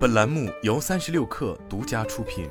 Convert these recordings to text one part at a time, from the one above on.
本栏目由三十六氪独家出品。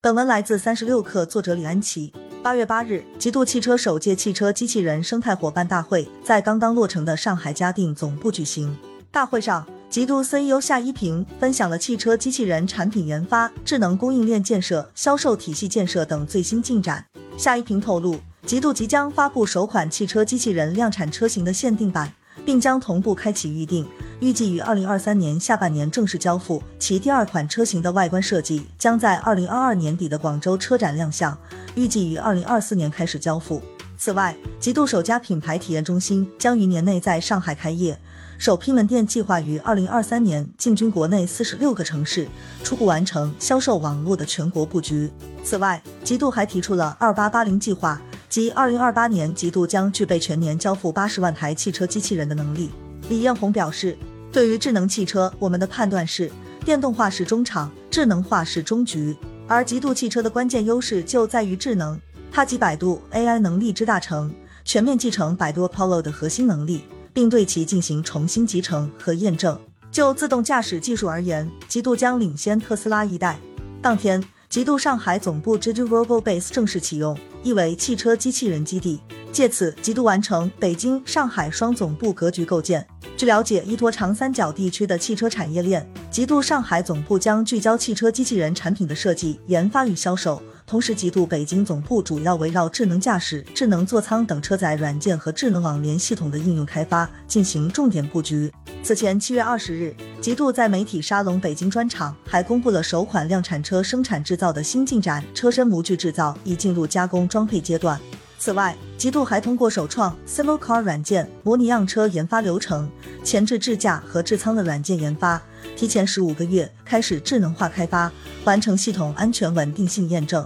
本文来自三十六氪，作者李安琪。八月八日，极度汽车首届汽车机器人生态伙伴大会在刚刚落成的上海嘉定总部举行。大会上，极度 CEO 夏一平分享了汽车机器人产品研发、智能供应链建设、销售体系建设等最新进展。夏一平透露，极度即将发布首款汽车机器人量产车型的限定版，并将同步开启预定。预计于二零二三年下半年正式交付，其第二款车型的外观设计将在二零二二年底的广州车展亮相，预计于二零二四年开始交付。此外，极度首家品牌体验中心将于年内在上海开业，首批门店计划于二零二三年进军国内四十六个城市，初步完成销售网络的全国布局。此外，极度还提出了二八八零计划，即二零二八年极度将具备全年交付八十万台汽车机器人的能力。李彦宏表示，对于智能汽车，我们的判断是电动化是中场，智能化是终局。而极度汽车的关键优势就在于智能，它集百度 AI 能力之大成，全面继承百度 Apollo 的核心能力，并对其进行重新集成和验证。就自动驾驶技术而言，极度将领先特斯拉一代。当天，极度上海总部 j i d Robo Base 正式启用，意为汽车机器人基地。借此，极度完成北京、上海双总部格局构建。据了解，依托长三角地区的汽车产业链，极度上海总部将聚焦汽车机器人产品的设计、研发与销售。同时，极度北京总部主要围绕智能驾驶、智能座舱等车载软件和智能网联系统的应用开发进行重点布局。此前，七月二十日，极度在媒体沙龙北京专场还公布了首款量产车生产制造的新进展，车身模具制造已进入加工装配阶段。此外，极度还通过首创 Civil Car 软件模拟样车研发流程、前置智驾和智舱的软件研发，提前十五个月开始智能化开发，完成系统安全稳定性验证。